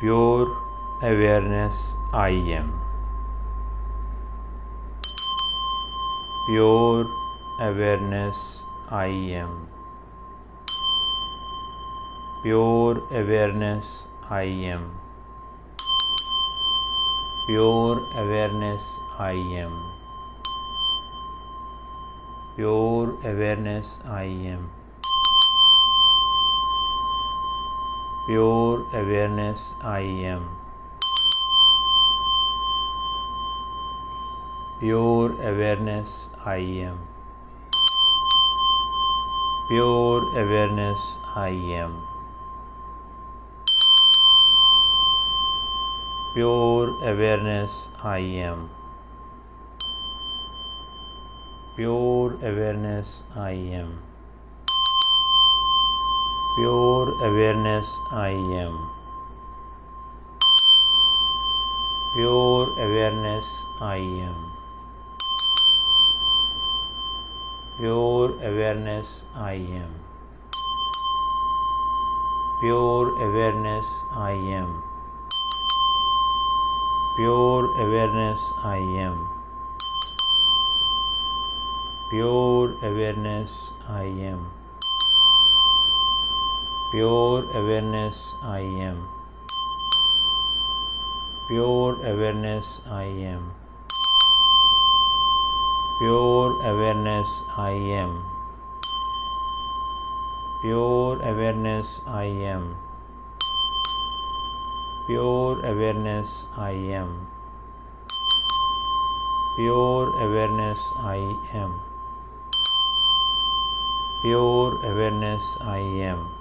pure awareness I am. Pure awareness I am. Pure awareness I am. Pure awareness I am. Pure awareness I am. Pure awareness I am. Pure awareness I am. Pure awareness I am. Pure awareness I am. Pure awareness I am. Pure awareness I am. Pure awareness I am. Pure awareness I am. Pure awareness I am. Pure awareness I am. Pure awareness I am. Pure awareness I am. Pure awareness I am. Pure awareness I am. Pure awareness I am. Pure awareness I am. Pure awareness I am. Pure awareness I am.